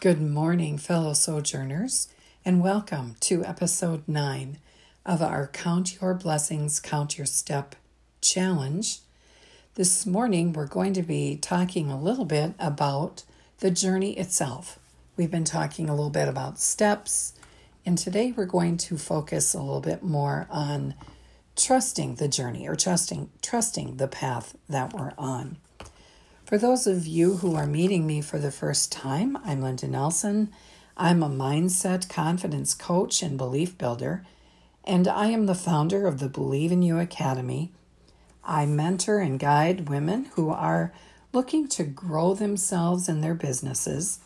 Good morning, fellow sojourners, and welcome to episode 9 of our Count Your Blessings, Count Your Step challenge. This morning, we're going to be talking a little bit about the journey itself. We've been talking a little bit about steps, and today we're going to focus a little bit more on trusting the journey or trusting trusting the path that we're on. For those of you who are meeting me for the first time, I'm Linda Nelson. I'm a mindset confidence coach and belief builder, and I am the founder of the Believe in You Academy. I mentor and guide women who are looking to grow themselves and their businesses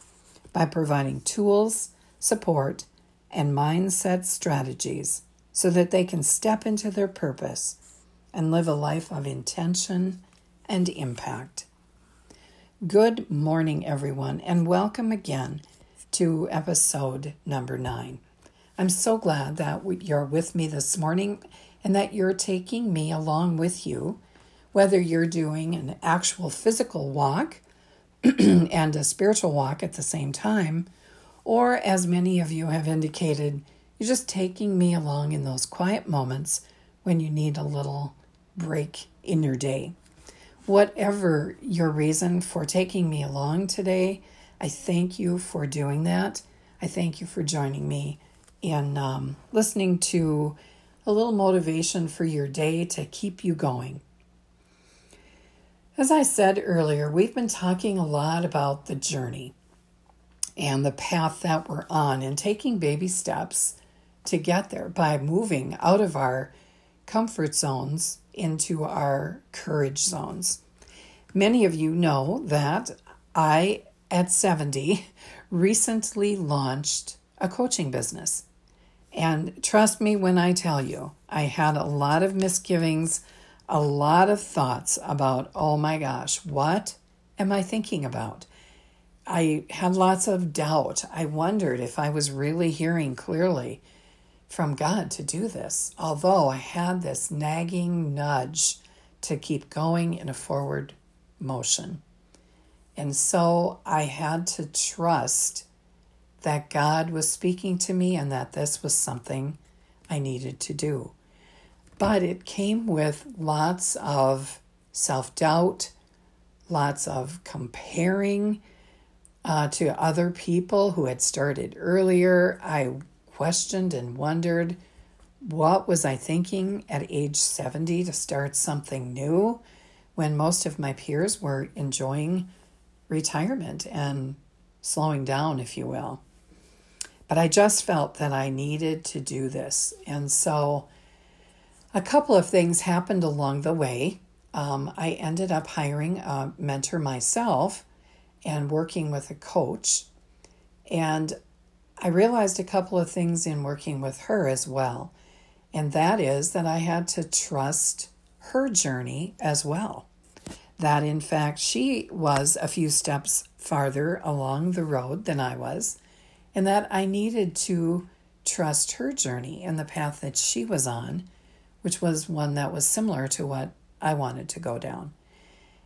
by providing tools, support, and mindset strategies so that they can step into their purpose and live a life of intention and impact. Good morning, everyone, and welcome again to episode number nine. I'm so glad that you're with me this morning and that you're taking me along with you, whether you're doing an actual physical walk and a spiritual walk at the same time, or as many of you have indicated, you're just taking me along in those quiet moments when you need a little break in your day. Whatever your reason for taking me along today, I thank you for doing that. I thank you for joining me in um, listening to a little motivation for your day to keep you going. As I said earlier, we've been talking a lot about the journey and the path that we're on and taking baby steps to get there by moving out of our comfort zones into our courage zones. Many of you know that I, at 70, recently launched a coaching business. And trust me when I tell you, I had a lot of misgivings, a lot of thoughts about, oh my gosh, what am I thinking about? I had lots of doubt. I wondered if I was really hearing clearly from God to do this, although I had this nagging nudge to keep going in a forward motion. And so I had to trust that God was speaking to me and that this was something I needed to do. But it came with lots of self doubt, lots of comparing uh, to other people who had started earlier. I questioned and wondered what was I thinking at age 70 to start something new when most of my peers were enjoying retirement and slowing down, if you will. But I just felt that I needed to do this. And so a couple of things happened along the way. Um, I ended up hiring a mentor myself and working with a coach. And I realized a couple of things in working with her as well. And that is that I had to trust her journey as well. That in fact, she was a few steps farther along the road than I was, and that I needed to trust her journey and the path that she was on, which was one that was similar to what I wanted to go down.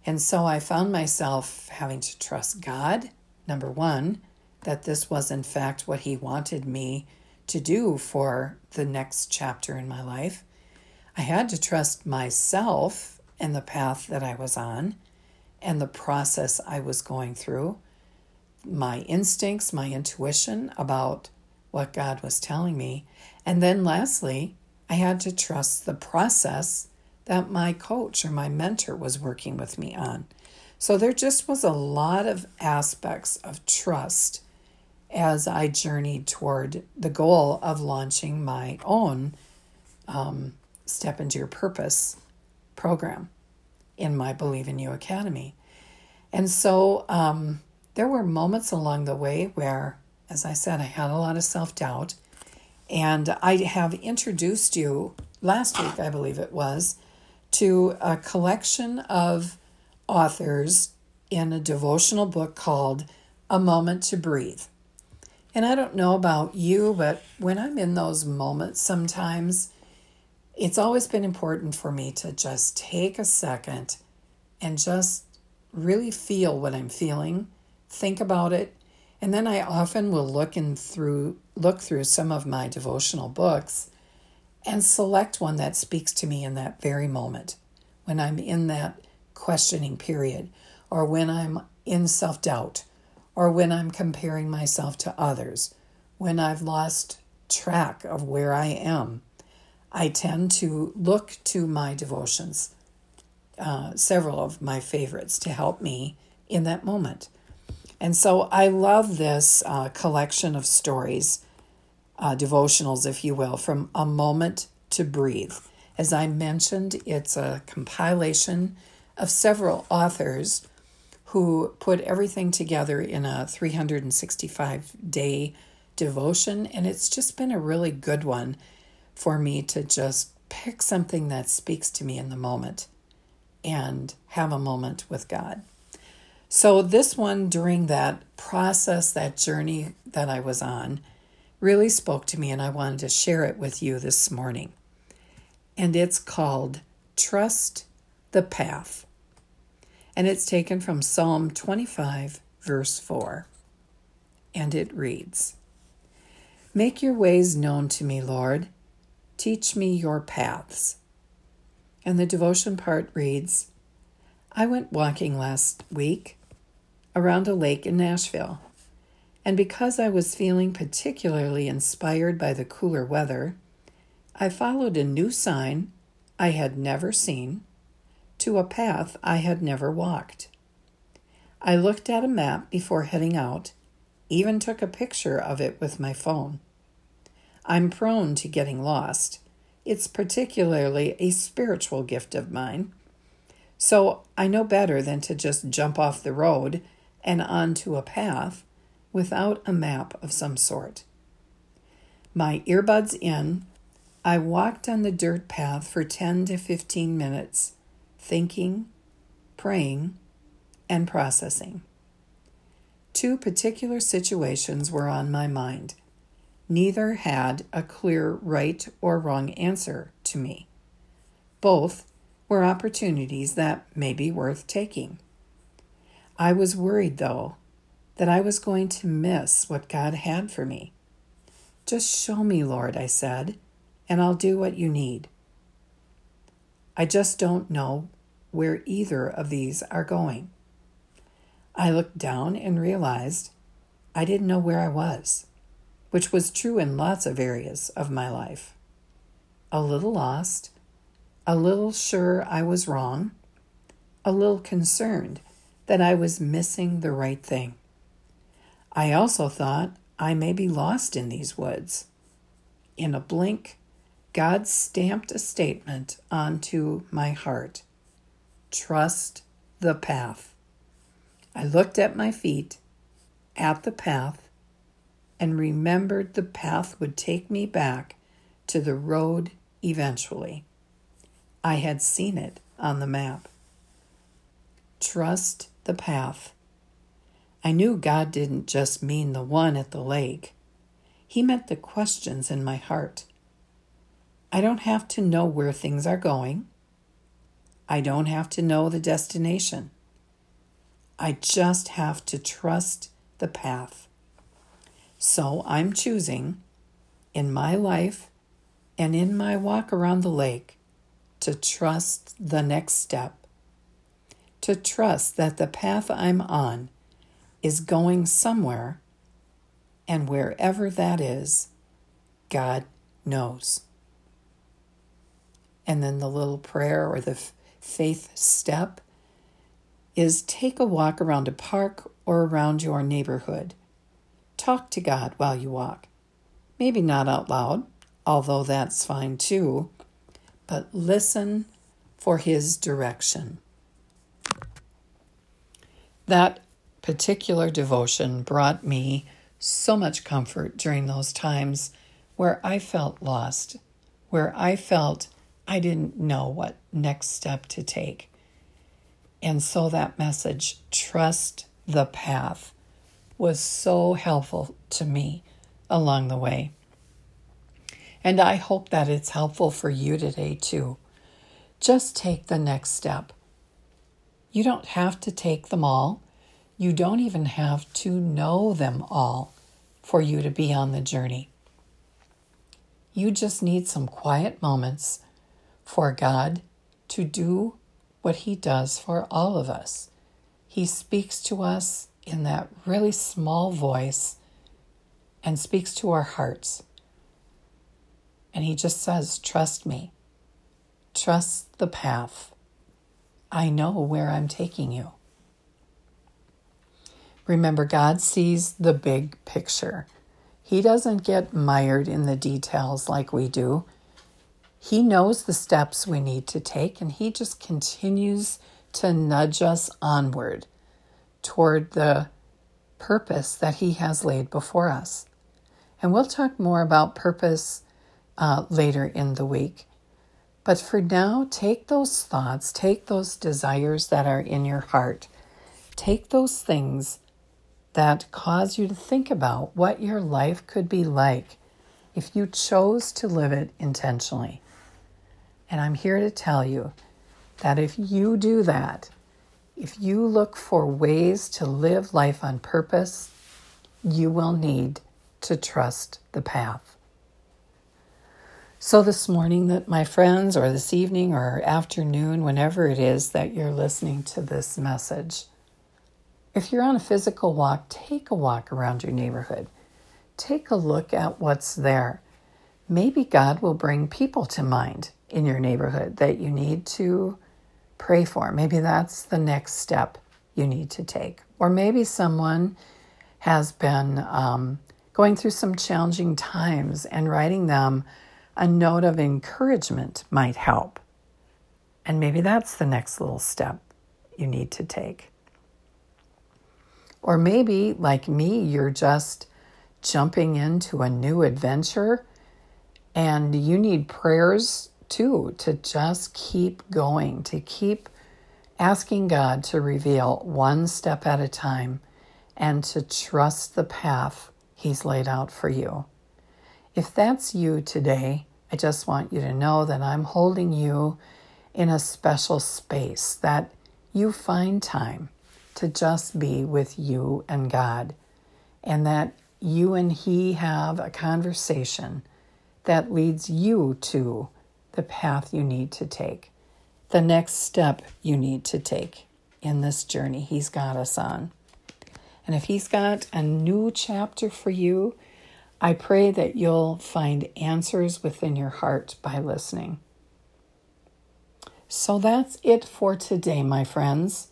And so I found myself having to trust God, number one, that this was in fact what He wanted me to do for the next chapter in my life. I had to trust myself and the path that I was on and the process I was going through, my instincts, my intuition about what God was telling me. And then lastly, I had to trust the process that my coach or my mentor was working with me on. So there just was a lot of aspects of trust as I journeyed toward the goal of launching my own um, Step into Your Purpose program in my Believe in You Academy. And so um, there were moments along the way where, as I said, I had a lot of self doubt. And I have introduced you last week, I believe it was, to a collection of authors in a devotional book called A Moment to Breathe. And I don't know about you, but when I'm in those moments, sometimes it's always been important for me to just take a second and just really feel what I'm feeling, think about it, And then I often will look in through look through some of my devotional books and select one that speaks to me in that very moment when I'm in that questioning period or when I'm in self-doubt or when I'm comparing myself to others, when I've lost track of where I am. I tend to look to my devotions, uh, several of my favorites, to help me in that moment. And so I love this uh, collection of stories, uh, devotionals, if you will, from A Moment to Breathe. As I mentioned, it's a compilation of several authors who put everything together in a 365 day devotion, and it's just been a really good one for me to just pick something that speaks to me in the moment and have a moment with God. So, this one during that process, that journey that I was on, really spoke to me, and I wanted to share it with you this morning. And it's called Trust the Path. And it's taken from Psalm 25, verse 4. And it reads Make your ways known to me, Lord. Teach me your paths. And the devotion part reads I went walking last week around a lake in Nashville, and because I was feeling particularly inspired by the cooler weather, I followed a new sign I had never seen to a path I had never walked. I looked at a map before heading out, even took a picture of it with my phone. I'm prone to getting lost it's particularly a spiritual gift of mine. So I know better than to just jump off the road and onto a path without a map of some sort. My earbuds in, I walked on the dirt path for 10 to 15 minutes, thinking, praying, and processing. Two particular situations were on my mind Neither had a clear right or wrong answer to me. Both were opportunities that may be worth taking. I was worried, though, that I was going to miss what God had for me. Just show me, Lord, I said, and I'll do what you need. I just don't know where either of these are going. I looked down and realized I didn't know where I was which was true in lots of areas of my life. A little lost, a little sure I was wrong, a little concerned that I was missing the right thing. I also thought I may be lost in these woods. In a blink, God stamped a statement onto my heart Trust the path. I looked at my feet, at the path, and remembered the path would take me back to the road eventually. I had seen it on the map. Trust the path. I knew God didn't just mean the one at the lake, He meant the questions in my heart. I don't have to know where things are going. I don't have to know the destination. I just have to trust the path. So I'm choosing in my life and in my walk around the lake to trust the next step, to trust that the path I'm on is going somewhere, and wherever that is, God knows. And then the little prayer or the faith step is take a walk around a park or around your neighborhood Talk to God while you walk. Maybe not out loud, although that's fine too, but listen for His direction. That particular devotion brought me so much comfort during those times where I felt lost, where I felt I didn't know what next step to take. And so that message, trust the path, was so helpful to me along the way. And I hope that it's helpful for you today too. Just take the next step. You don't have to take them all. You don't even have to know them all for you to be on the journey. You just need some quiet moments for God to do what He does for all of us. He speaks to us in that really small voice and speaks to our hearts. And He just says, Trust me, trust the path. I know where I'm taking you. Remember, God sees the big picture. He doesn't get mired in the details like we do. He knows the steps we need to take, and He just continues to nudge us onward toward the purpose that He has laid before us. And we'll talk more about purpose uh, later in the week. But for now, take those thoughts, take those desires that are in your heart, take those things that cause you to think about what your life could be like if you chose to live it intentionally. And I'm here to tell you that if you do that, if you look for ways to live life on purpose, you will need to trust the path. So, this morning, that my friends, or this evening, or afternoon, whenever it is that you're listening to this message, if you're on a physical walk, take a walk around your neighborhood. Take a look at what's there. Maybe God will bring people to mind in your neighborhood that you need to pray for. Maybe that's the next step you need to take. Or maybe someone has been um, going through some challenging times and writing them a note of encouragement might help. And maybe that's the next little step you need to take. Or maybe, like me, you're just jumping into a new adventure and you need prayers too to just keep going, to keep asking God to reveal one step at a time and to trust the path He's laid out for you. If that's you today, I just want you to know that I'm holding you in a special space, that you find time to just be with you and God, and that you and He have a conversation that leads you to the path you need to take, the next step you need to take in this journey He's got us on. And if He's got a new chapter for you, I pray that you'll find answers within your heart by listening. So that's it for today, my friends.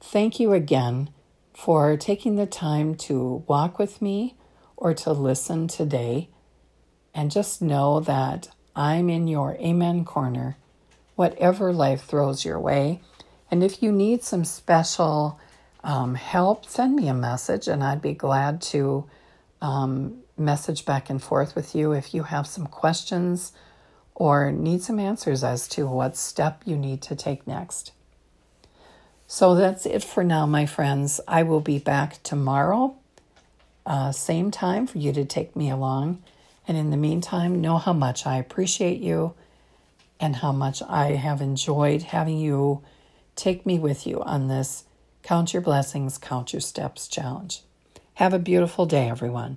Thank you again for taking the time to walk with me or to listen today. And just know that I'm in your Amen corner, whatever life throws your way. And if you need some special um, help, send me a message and I'd be glad to um, message back and forth with you if you have some questions or need some answers as to what step you need to take next. So that's it for now, my friends. I will be back tomorrow, uh, same time for you to take me along. And in the meantime, know how much I appreciate you and how much I have enjoyed having you take me with you on this Count Your Blessings, Count Your Steps challenge. Have a beautiful day, everyone.